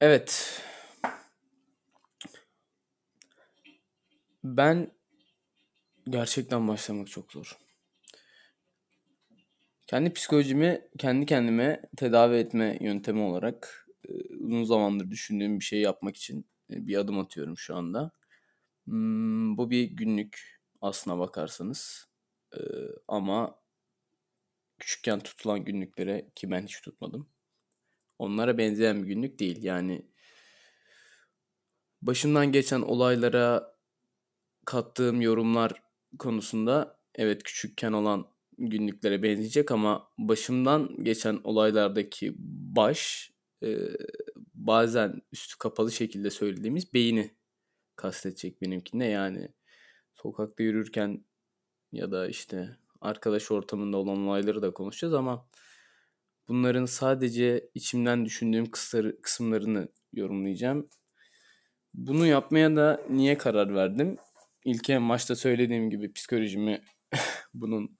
Evet. Ben gerçekten başlamak çok zor. Kendi psikolojimi kendi kendime tedavi etme yöntemi olarak e, uzun zamandır düşündüğüm bir şey yapmak için e, bir adım atıyorum şu anda. Hmm, bu bir günlük aslına bakarsanız. E, ama küçükken tutulan günlüklere ki ben hiç tutmadım. Onlara benzeyen bir günlük değil. Yani başımdan geçen olaylara kattığım yorumlar konusunda evet küçükken olan günlüklere benzeyecek ama başımdan geçen olaylardaki baş e, bazen üstü kapalı şekilde söylediğimiz beyni kastedecek benimkinde yani sokakta yürürken ya da işte arkadaş ortamında olan olayları da konuşacağız ama bunların sadece içimden düşündüğüm kısımlarını yorumlayacağım. Bunu yapmaya da niye karar verdim? İlk en başta söylediğim gibi psikolojimi bunun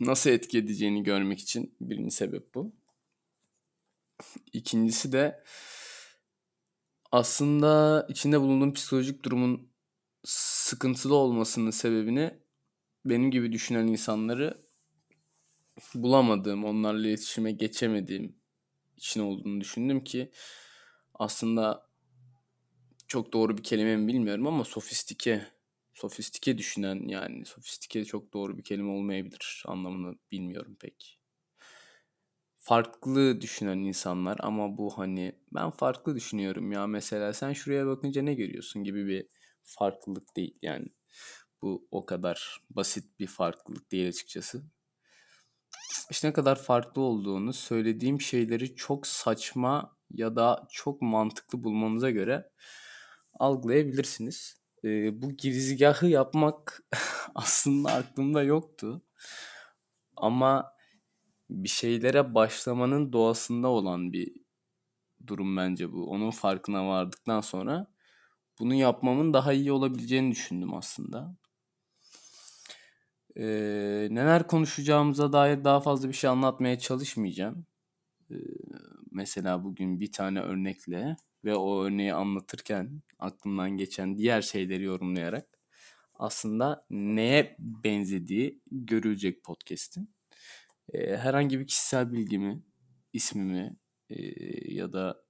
nasıl etki edeceğini görmek için birinci sebep bu. İkincisi de aslında içinde bulunduğum psikolojik durumun sıkıntılı olmasının sebebini benim gibi düşünen insanları bulamadığım, onlarla iletişime geçemediğim için olduğunu düşündüm ki aslında çok doğru bir kelime mi bilmiyorum ama sofistike sofistike düşünen yani sofistike çok doğru bir kelime olmayabilir anlamını bilmiyorum pek. Farklı düşünen insanlar ama bu hani ben farklı düşünüyorum ya mesela sen şuraya bakınca ne görüyorsun gibi bir farklılık değil yani. Bu o kadar basit bir farklılık değil açıkçası. İşte ne kadar farklı olduğunu söylediğim şeyleri çok saçma ya da çok mantıklı bulmanıza göre algılayabilirsiniz. Ee, bu girizgahı yapmak aslında aklımda yoktu. Ama bir şeylere başlamanın doğasında olan bir durum bence bu. Onun farkına vardıktan sonra bunu yapmamın daha iyi olabileceğini düşündüm aslında. Ee, neler konuşacağımıza dair daha fazla bir şey anlatmaya çalışmayacağım. Ee, mesela bugün bir tane örnekle ve o örneği anlatırken aklımdan geçen diğer şeyleri yorumlayarak aslında neye benzediği görülecek podcast'in. Ee, herhangi bir kişisel bilgimi, ismimi e, ya da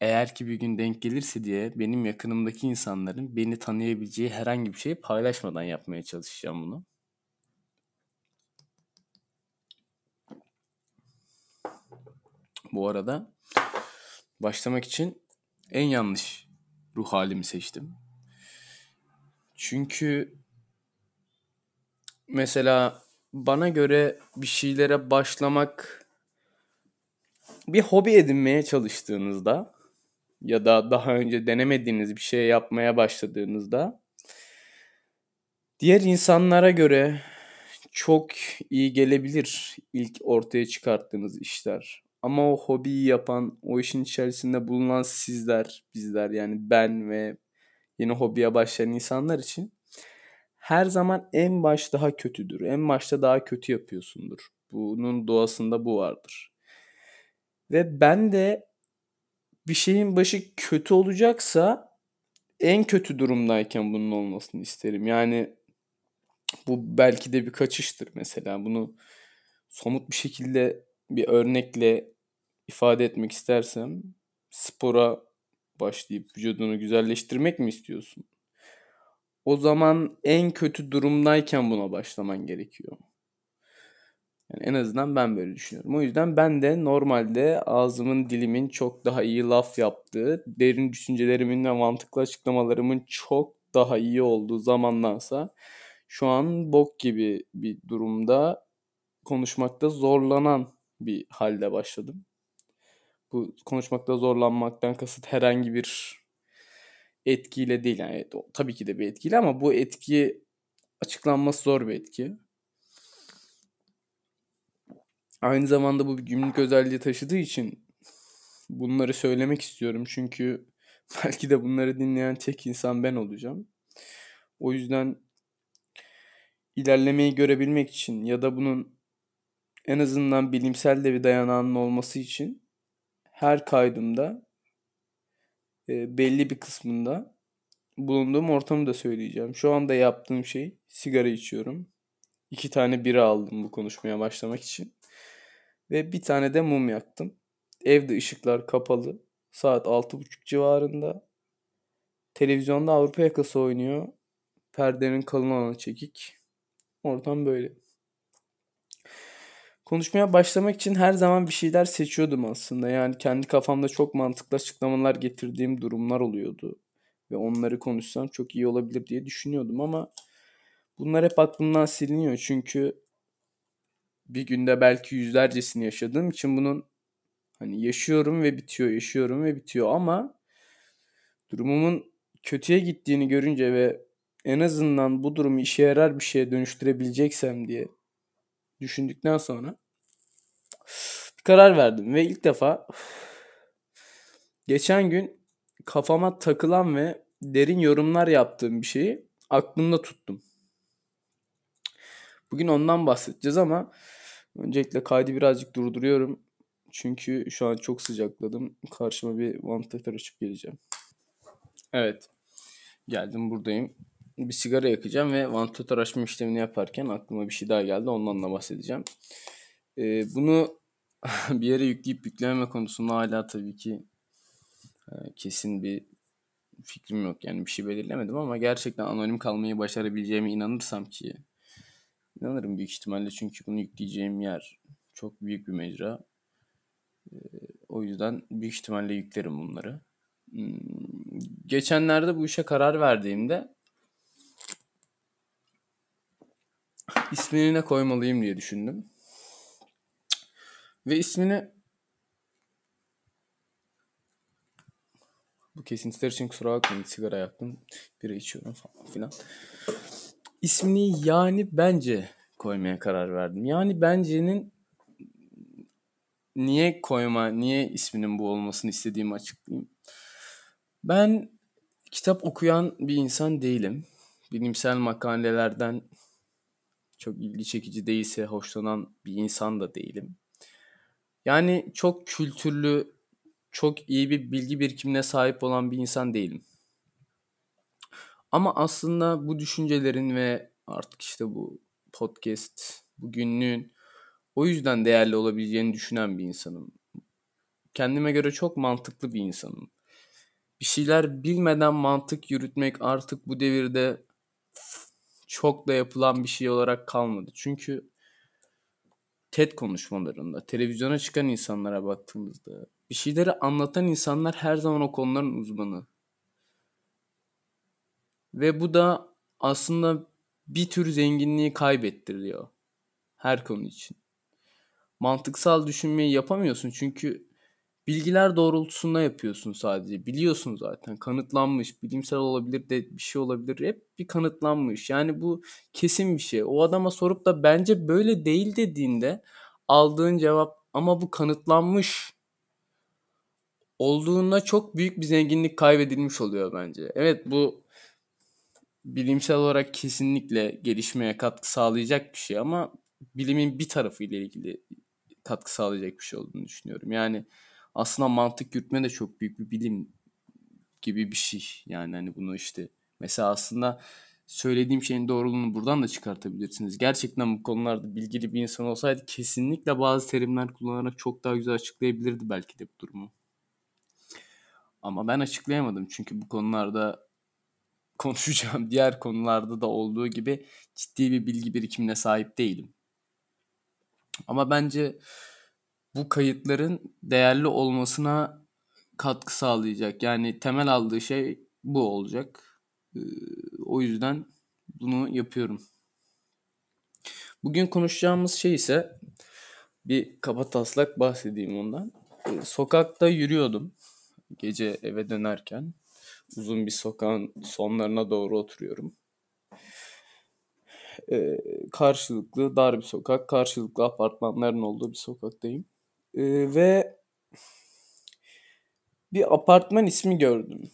eğer ki bir gün denk gelirse diye benim yakınımdaki insanların beni tanıyabileceği herhangi bir şeyi paylaşmadan yapmaya çalışacağım bunu. Bu arada başlamak için en yanlış ruh halimi seçtim. Çünkü mesela bana göre bir şeylere başlamak bir hobi edinmeye çalıştığınızda ya da daha önce denemediğiniz bir şey yapmaya başladığınızda diğer insanlara göre çok iyi gelebilir ilk ortaya çıkarttığınız işler. Ama o hobiyi yapan, o işin içerisinde bulunan sizler, bizler yani ben ve yeni hobiye başlayan insanlar için her zaman en baş daha kötüdür. En başta daha kötü yapıyorsundur. Bunun doğasında bu vardır. Ve ben de bir şeyin başı kötü olacaksa en kötü durumdayken bunun olmasını isterim. Yani bu belki de bir kaçıştır mesela. Bunu somut bir şekilde bir örnekle ifade etmek istersem spora başlayıp vücudunu güzelleştirmek mi istiyorsun? O zaman en kötü durumdayken buna başlaman gerekiyor. Yani en azından ben böyle düşünüyorum. O yüzden ben de normalde ağzımın dilimin çok daha iyi laf yaptığı, derin düşüncelerimin ve mantıklı açıklamalarımın çok daha iyi olduğu zamandansa şu an bok gibi bir durumda konuşmakta zorlanan bir halde başladım. Bu konuşmakta zorlanmaktan kasıt herhangi bir etkiyle değil. Yani tabii ki de bir etkiyle ama bu etki açıklanması zor bir etki. Aynı zamanda bu bir günlük özelliği taşıdığı için bunları söylemek istiyorum. Çünkü belki de bunları dinleyen tek insan ben olacağım. O yüzden ilerlemeyi görebilmek için ya da bunun en azından bilimsel de bir dayanağının olması için her kaydımda e, belli bir kısmında bulunduğum ortamı da söyleyeceğim. Şu anda yaptığım şey sigara içiyorum. İki tane bira aldım bu konuşmaya başlamak için. Ve bir tane de mum yaktım. Evde ışıklar kapalı. Saat 6.30 civarında. Televizyonda Avrupa yakası oynuyor. Perdenin kalın olanı çekik. Ortam böyle. Konuşmaya başlamak için her zaman bir şeyler seçiyordum aslında. Yani kendi kafamda çok mantıklı açıklamalar getirdiğim durumlar oluyordu. Ve onları konuşsam çok iyi olabilir diye düşünüyordum ama bunlar hep aklımdan siliniyor. Çünkü bir günde belki yüzlercesini yaşadığım için bunun hani yaşıyorum ve bitiyor, yaşıyorum ve bitiyor ama durumumun kötüye gittiğini görünce ve en azından bu durumu işe yarar bir şeye dönüştürebileceksem diye düşündükten sonra karar verdim ve ilk defa geçen gün kafama takılan ve derin yorumlar yaptığım bir şeyi aklımda tuttum. Bugün ondan bahsedeceğiz ama öncelikle kaydı birazcık durduruyorum. Çünkü şu an çok sıcakladım. Karşıma bir vantilatör açıp geleceğim. Evet. Geldim buradayım. Bir sigara yakacağım ve vantilatör açma işlemini yaparken aklıma bir şey daha geldi. Ondan da bahsedeceğim. Ee, bunu bir yere yükleyip yüklememe konusunda hala tabii ki e, kesin bir fikrim yok. Yani bir şey belirlemedim ama gerçekten anonim kalmayı başarabileceğime inanırsam ki inanırım büyük ihtimalle çünkü bunu yükleyeceğim yer çok büyük bir mecra. Ee, o yüzden büyük ihtimalle yüklerim bunları. Hmm, geçenlerde bu işe karar verdiğimde ismini ne koymalıyım diye düşündüm. Ve ismini bu kesintiler için kusura bakmayın sigara yaptım. Bira içiyorum falan filan. İsmini yani bence koymaya karar verdim. Yani bence'nin niye koyma, niye isminin bu olmasını istediğimi açıklayayım. Ben kitap okuyan bir insan değilim. Bilimsel makalelerden çok ilgi çekici değilse hoşlanan bir insan da değilim. Yani çok kültürlü, çok iyi bir bilgi birikimine sahip olan bir insan değilim. Ama aslında bu düşüncelerin ve artık işte bu podcast, bu o yüzden değerli olabileceğini düşünen bir insanım. Kendime göre çok mantıklı bir insanım. Bir şeyler bilmeden mantık yürütmek artık bu devirde çok da yapılan bir şey olarak kalmadı. Çünkü TED konuşmalarında, televizyona çıkan insanlara baktığımızda bir şeyleri anlatan insanlar her zaman o konuların uzmanı. Ve bu da aslında bir tür zenginliği kaybettiriyor her konu için. Mantıksal düşünmeyi yapamıyorsun çünkü bilgiler doğrultusunda yapıyorsun sadece. Biliyorsun zaten kanıtlanmış, bilimsel olabilir de bir şey olabilir. Hep bir kanıtlanmış. Yani bu kesin bir şey. O adama sorup da bence böyle değil dediğinde aldığın cevap ama bu kanıtlanmış olduğunda çok büyük bir zenginlik kaybedilmiş oluyor bence. Evet bu bilimsel olarak kesinlikle gelişmeye katkı sağlayacak bir şey ama bilimin bir tarafı ile ilgili katkı sağlayacak bir şey olduğunu düşünüyorum. Yani aslında mantık yürütme de çok büyük bir bilim gibi bir şey. Yani hani bunu işte mesela aslında söylediğim şeyin doğruluğunu buradan da çıkartabilirsiniz. Gerçekten bu konularda bilgili bir insan olsaydı kesinlikle bazı terimler kullanarak çok daha güzel açıklayabilirdi belki de bu durumu. Ama ben açıklayamadım çünkü bu konularda konuşacağım diğer konularda da olduğu gibi ciddi bir bilgi birikimine sahip değilim. Ama bence bu kayıtların değerli olmasına katkı sağlayacak. Yani temel aldığı şey bu olacak. Ee, o yüzden bunu yapıyorum. Bugün konuşacağımız şey ise bir kaba taslak bahsedeyim ondan. Ee, sokakta yürüyordum gece eve dönerken. Uzun bir sokağın sonlarına doğru oturuyorum. Ee, karşılıklı dar bir sokak, karşılıklı apartmanların olduğu bir sokaktayım. Ee, ve bir apartman ismi gördüm.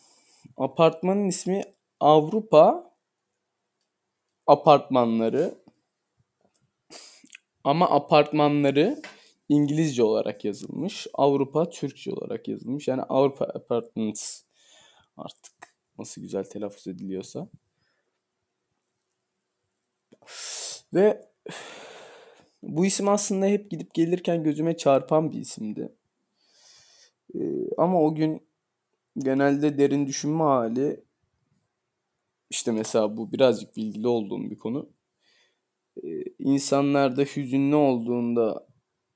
Apartmanın ismi Avrupa apartmanları. Ama apartmanları İngilizce olarak yazılmış. Avrupa Türkçe olarak yazılmış. Yani Avrupa Apartments artık nasıl güzel telaffuz ediliyorsa. Ve bu isim aslında hep gidip gelirken gözüme çarpan bir isimdi. Ee, ama o gün genelde derin düşünme hali işte mesela bu birazcık bilgili olduğum bir konu. Ee, insanlarda hüzünlü olduğunda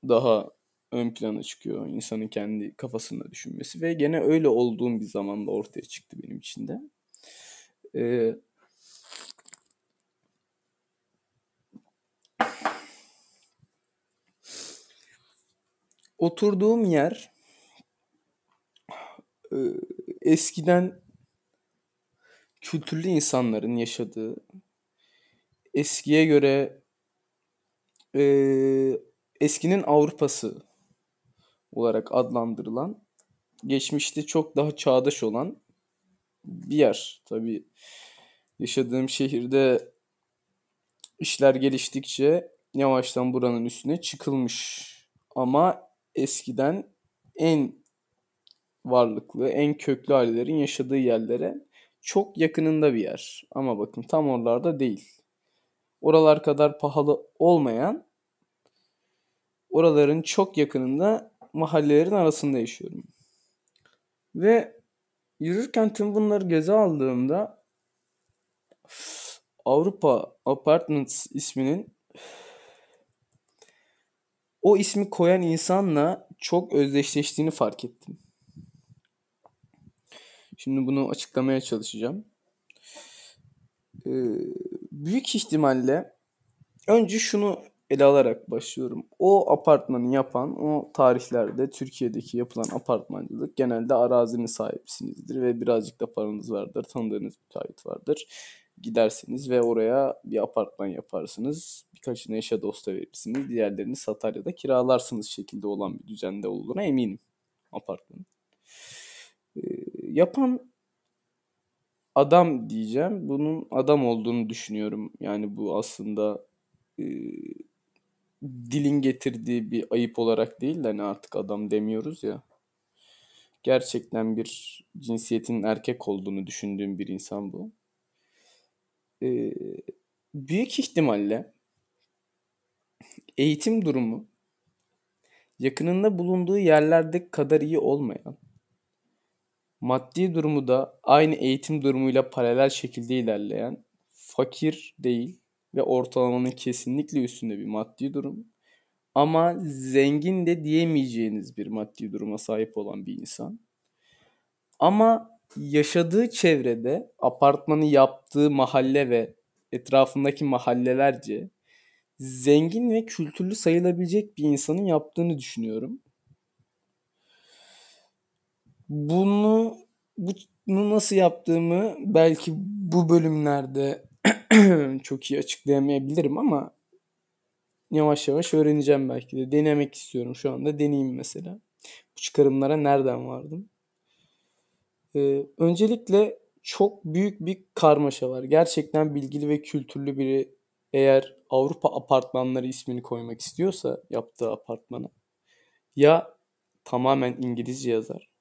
daha ön plana çıkıyor insanın kendi kafasında düşünmesi ve gene öyle olduğum bir zamanda ortaya çıktı benim için de. Ee, oturduğum yer e, eskiden kültürlü insanların yaşadığı eskiye göre e, eskinin Avrupa'sı olarak adlandırılan geçmişte çok daha çağdaş olan bir yer. Tabii yaşadığım şehirde işler geliştikçe yavaştan buranın üstüne çıkılmış. Ama eskiden en varlıklı, en köklü ailelerin yaşadığı yerlere çok yakınında bir yer. Ama bakın tam oralarda değil. Oralar kadar pahalı olmayan oraların çok yakınında mahallelerin arasında yaşıyorum. Ve yürürken tüm bunları göze aldığımda Avrupa Apartments isminin o ismi koyan insanla çok özdeşleştiğini fark ettim. Şimdi bunu açıklamaya çalışacağım. Ee, büyük ihtimalle önce şunu ele alarak başlıyorum. O apartmanı yapan o tarihlerde Türkiye'deki yapılan apartmancılık genelde arazinin sahipsinizdir ve birazcık da paranız vardır, tanıdığınız müteahhit vardır. Gidersiniz ve oraya bir apartman yaparsınız. Birkaçını eşe dosta verirsiniz. Diğerlerini satar ya da kiralarsınız şekilde olan bir düzende olduğuna eminim apartmanın. Ee, yapan adam diyeceğim. Bunun adam olduğunu düşünüyorum. Yani bu aslında e, dilin getirdiği bir ayıp olarak değil de hani artık adam demiyoruz ya. Gerçekten bir cinsiyetin erkek olduğunu düşündüğüm bir insan bu. Ee, büyük ihtimalle eğitim durumu yakınında bulunduğu yerlerde kadar iyi olmayan, maddi durumu da aynı eğitim durumuyla paralel şekilde ilerleyen, fakir değil ve ortalamanın kesinlikle üstünde bir maddi durum. Ama zengin de diyemeyeceğiniz bir maddi duruma sahip olan bir insan. Ama yaşadığı çevrede apartmanı yaptığı mahalle ve etrafındaki mahallelerce zengin ve kültürlü sayılabilecek bir insanın yaptığını düşünüyorum. Bunu bunu nasıl yaptığımı belki bu bölümlerde çok iyi açıklayamayabilirim ama yavaş yavaş öğreneceğim belki de. Denemek istiyorum şu anda. Deneyeyim mesela. Bu çıkarımlara nereden vardım? Ee, öncelikle çok büyük bir karmaşa var. Gerçekten bilgili ve kültürlü biri eğer Avrupa apartmanları ismini koymak istiyorsa yaptığı apartmana ya tamamen İngilizce yazar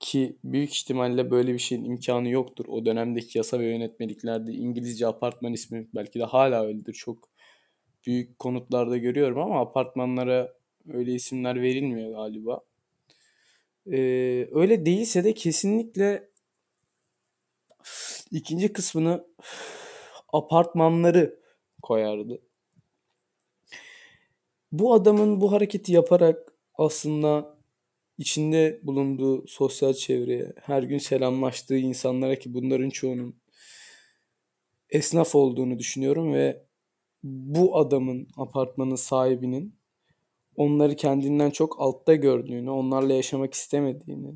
ki büyük ihtimalle böyle bir şeyin imkanı yoktur. O dönemdeki yasa ve yönetmeliklerde İngilizce apartman ismi belki de hala öyledir. Çok büyük konutlarda görüyorum ama apartmanlara öyle isimler verilmiyor galiba. Ee, öyle değilse de kesinlikle ikinci kısmını apartmanları koyardı. Bu adamın bu hareketi yaparak aslında içinde bulunduğu sosyal çevreye, her gün selamlaştığı insanlara ki bunların çoğunun esnaf olduğunu düşünüyorum ve bu adamın, apartmanın sahibinin onları kendinden çok altta gördüğünü, onlarla yaşamak istemediğini,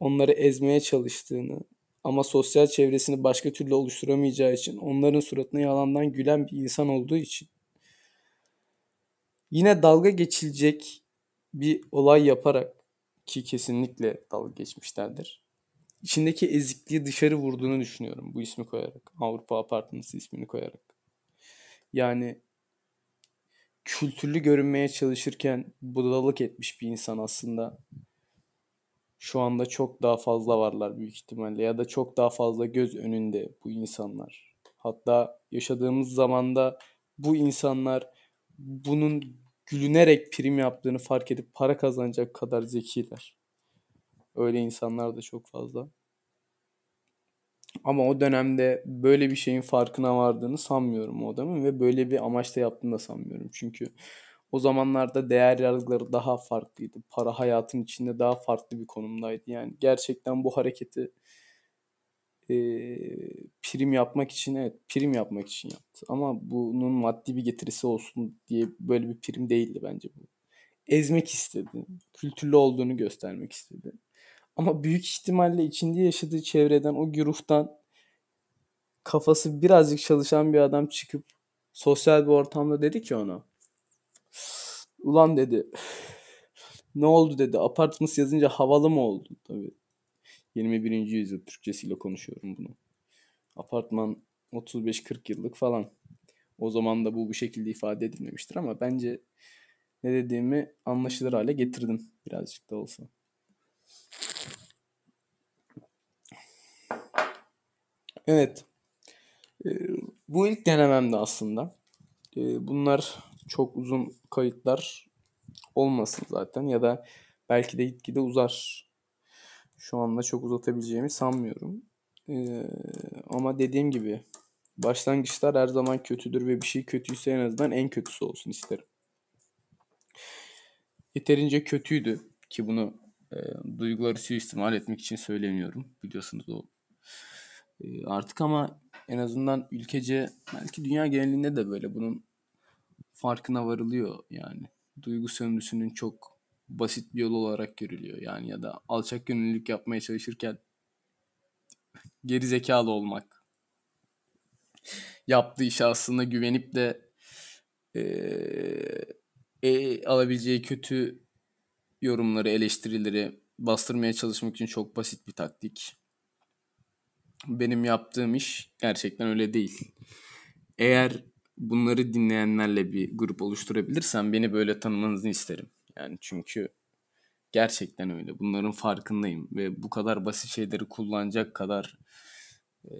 onları ezmeye çalıştığını ama sosyal çevresini başka türlü oluşturamayacağı için onların suratına yalandan gülen bir insan olduğu için yine dalga geçilecek bir olay yaparak ki kesinlikle dalga geçmişlerdir. İçindeki ezikliği dışarı vurduğunu düşünüyorum bu ismi koyarak. Avrupa Apartmanısı ismini koyarak. Yani kültürlü görünmeye çalışırken budalalık etmiş bir insan aslında. Şu anda çok daha fazla varlar büyük ihtimalle ya da çok daha fazla göz önünde bu insanlar. Hatta yaşadığımız zamanda bu insanlar bunun gülünerek prim yaptığını fark edip para kazanacak kadar zekiler. Öyle insanlar da çok fazla. Ama o dönemde böyle bir şeyin farkına vardığını sanmıyorum o adamın ve böyle bir amaçla yaptığını da sanmıyorum. Çünkü o zamanlarda değer yargıları daha farklıydı. Para hayatın içinde daha farklı bir konumdaydı. Yani gerçekten bu hareketi e, prim yapmak için evet prim yapmak için yaptı. Ama bunun maddi bir getirisi olsun diye böyle bir prim değildi bence bu. Ezmek istedi. Kültürlü olduğunu göstermek istedi. Ama büyük ihtimalle içinde yaşadığı çevreden, o güruhtan kafası birazcık çalışan bir adam çıkıp sosyal bir ortamda dedi ki ona. Ulan dedi. Ne oldu dedi. Apartmans yazınca havalı mı oldu? Tabii. 21. yüzyıl Türkçesiyle konuşuyorum bunu. Apartman 35-40 yıllık falan. O zaman da bu bu şekilde ifade edilmemiştir ama bence ne dediğimi anlaşılır hale getirdim birazcık da olsa. Evet. Ee, bu ilk denememdi aslında. Ee, bunlar çok uzun kayıtlar olmasın zaten ya da belki de gitgide uzar. Şu anda çok uzatabileceğimi sanmıyorum. Ee, ama dediğim gibi başlangıçlar her zaman kötüdür ve bir şey kötüyse en azından en kötüsü olsun isterim. Yeterince kötüydü ki bunu e, duyguları suistimal etmek için söylemiyorum. Biliyorsunuz o e, artık ama en azından ülkece belki dünya genelinde de böyle bunun farkına varılıyor yani. Duygu sömürüsünün çok basit bir yol olarak görülüyor yani ya da alçak gönüllülük yapmaya çalışırken geri zekalı olmak. Yaptığı işe aslında güvenip de e, e, alabileceği kötü yorumları, eleştirileri bastırmaya çalışmak için çok basit bir taktik. Benim yaptığım iş gerçekten öyle değil. Eğer bunları dinleyenlerle bir grup oluşturabilirsem beni böyle tanımanızı isterim. Yani çünkü gerçekten öyle. Bunların farkındayım ve bu kadar basit şeyleri kullanacak kadar e,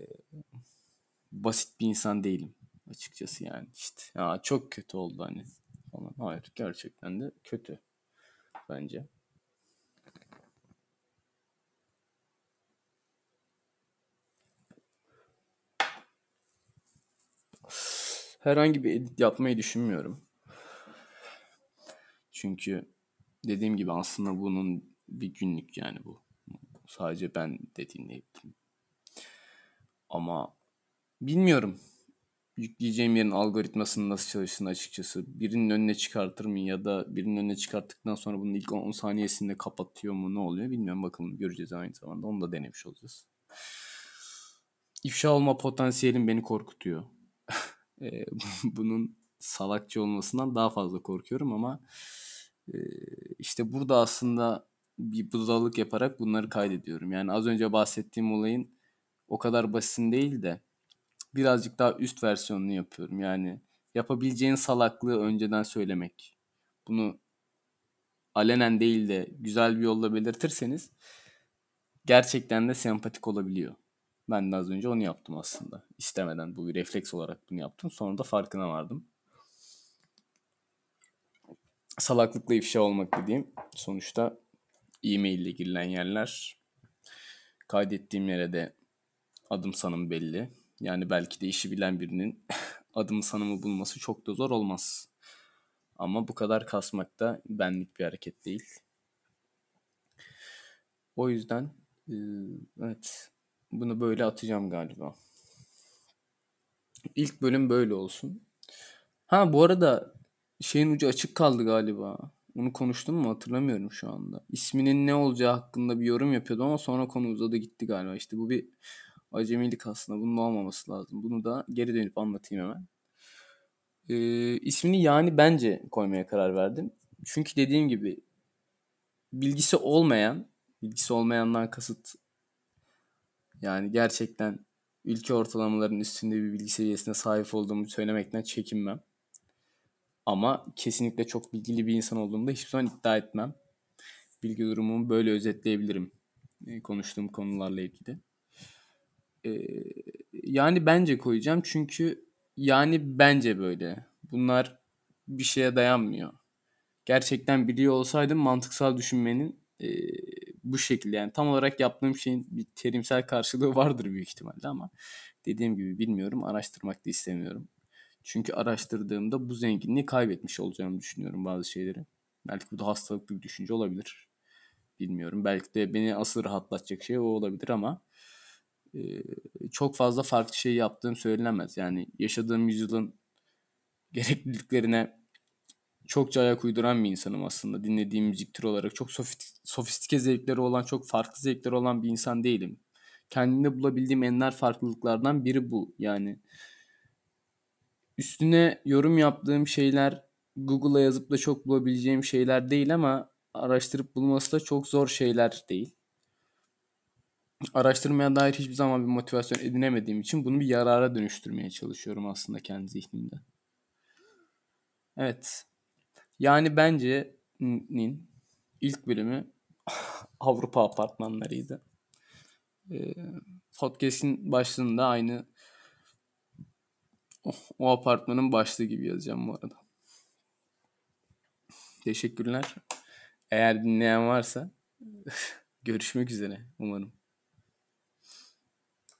basit bir insan değilim açıkçası yani işte. Ya çok kötü oldu hani falan. Hayır gerçekten de kötü bence. Herhangi bir edit yapmayı düşünmüyorum. Çünkü dediğim gibi aslında bunun bir günlük yani bu. Sadece ben de dinleyebilirim. Ama bilmiyorum. Yükleyeceğim yerin algoritmasının nasıl çalıştığını açıkçası. Birinin önüne çıkartır mı ya da birinin önüne çıkarttıktan sonra bunun ilk 10 saniyesinde kapatıyor mu ne oluyor bilmiyorum. Bakalım göreceğiz aynı zamanda. Onu da denemiş olacağız. İfşa olma potansiyelim beni korkutuyor. bunun salakçı olmasından daha fazla korkuyorum ama işte burada aslında bir budalık yaparak bunları kaydediyorum. Yani az önce bahsettiğim olayın o kadar basit değil de birazcık daha üst versiyonunu yapıyorum. Yani yapabileceğin salaklığı önceden söylemek. Bunu alenen değil de güzel bir yolla belirtirseniz gerçekten de sempatik olabiliyor. Ben de az önce onu yaptım aslında. İstemeden bu bir refleks olarak bunu yaptım. Sonra da farkına vardım salaklıkla ifşa olmak dediğim sonuçta e-mail ile girilen yerler. Kaydettiğim yere de adım sanım belli. Yani belki de işi bilen birinin adım sanımı bulması çok da zor olmaz. Ama bu kadar kasmak da benlik bir hareket değil. O yüzden evet bunu böyle atacağım galiba. İlk bölüm böyle olsun. Ha bu arada şeyin ucu açık kaldı galiba. Onu konuştum mu hatırlamıyorum şu anda. İsminin ne olacağı hakkında bir yorum yapıyordum ama sonra konu uzadı gitti galiba. İşte bu bir acemilik aslında. Bunun olmaması lazım. Bunu da geri dönüp anlatayım hemen. Ee, ismini yani bence koymaya karar verdim. Çünkü dediğim gibi bilgisi olmayan, bilgisi olmayandan kasıt yani gerçekten ülke ortalamalarının üstünde bir bilgi seviyesine sahip olduğumu söylemekten çekinmem. Ama kesinlikle çok bilgili bir insan olduğumu da hiçbir zaman iddia etmem. Bilgi durumumu böyle özetleyebilirim e, konuştuğum konularla ilgili. E, yani bence koyacağım çünkü yani bence böyle. Bunlar bir şeye dayanmıyor. Gerçekten biliyor olsaydım mantıksal düşünmenin e, bu şekilde yani tam olarak yaptığım şeyin bir terimsel karşılığı vardır büyük ihtimalle ama dediğim gibi bilmiyorum araştırmak da istemiyorum. Çünkü araştırdığımda bu zenginliği kaybetmiş olacağımı düşünüyorum bazı şeyleri. Belki bu da hastalıklı bir düşünce olabilir. Bilmiyorum. Belki de beni asıl rahatlatacak şey o olabilir ama e, çok fazla farklı şey yaptığım söylenemez. Yani yaşadığım yüzyılın gerekliliklerine çokça ayak uyduran bir insanım aslında. Dinlediğim müzik türü olarak çok sofistike zevkleri olan, çok farklı zevkleri olan bir insan değilim. Kendimde bulabildiğim enler farklılıklardan biri bu. Yani üstüne yorum yaptığım şeyler Google'a yazıp da çok bulabileceğim şeyler değil ama araştırıp bulması da çok zor şeyler değil. Araştırmaya dair hiçbir zaman bir motivasyon edinemediğim için bunu bir yarara dönüştürmeye çalışıyorum aslında kendi zihnimde. Evet. Yani bence nin ilk bölümü Avrupa apartmanlarıydı. Ee, podcast'in başlığında aynı o, apartmanın başlığı gibi yazacağım bu arada. Teşekkürler. Eğer dinleyen varsa görüşmek üzere umarım.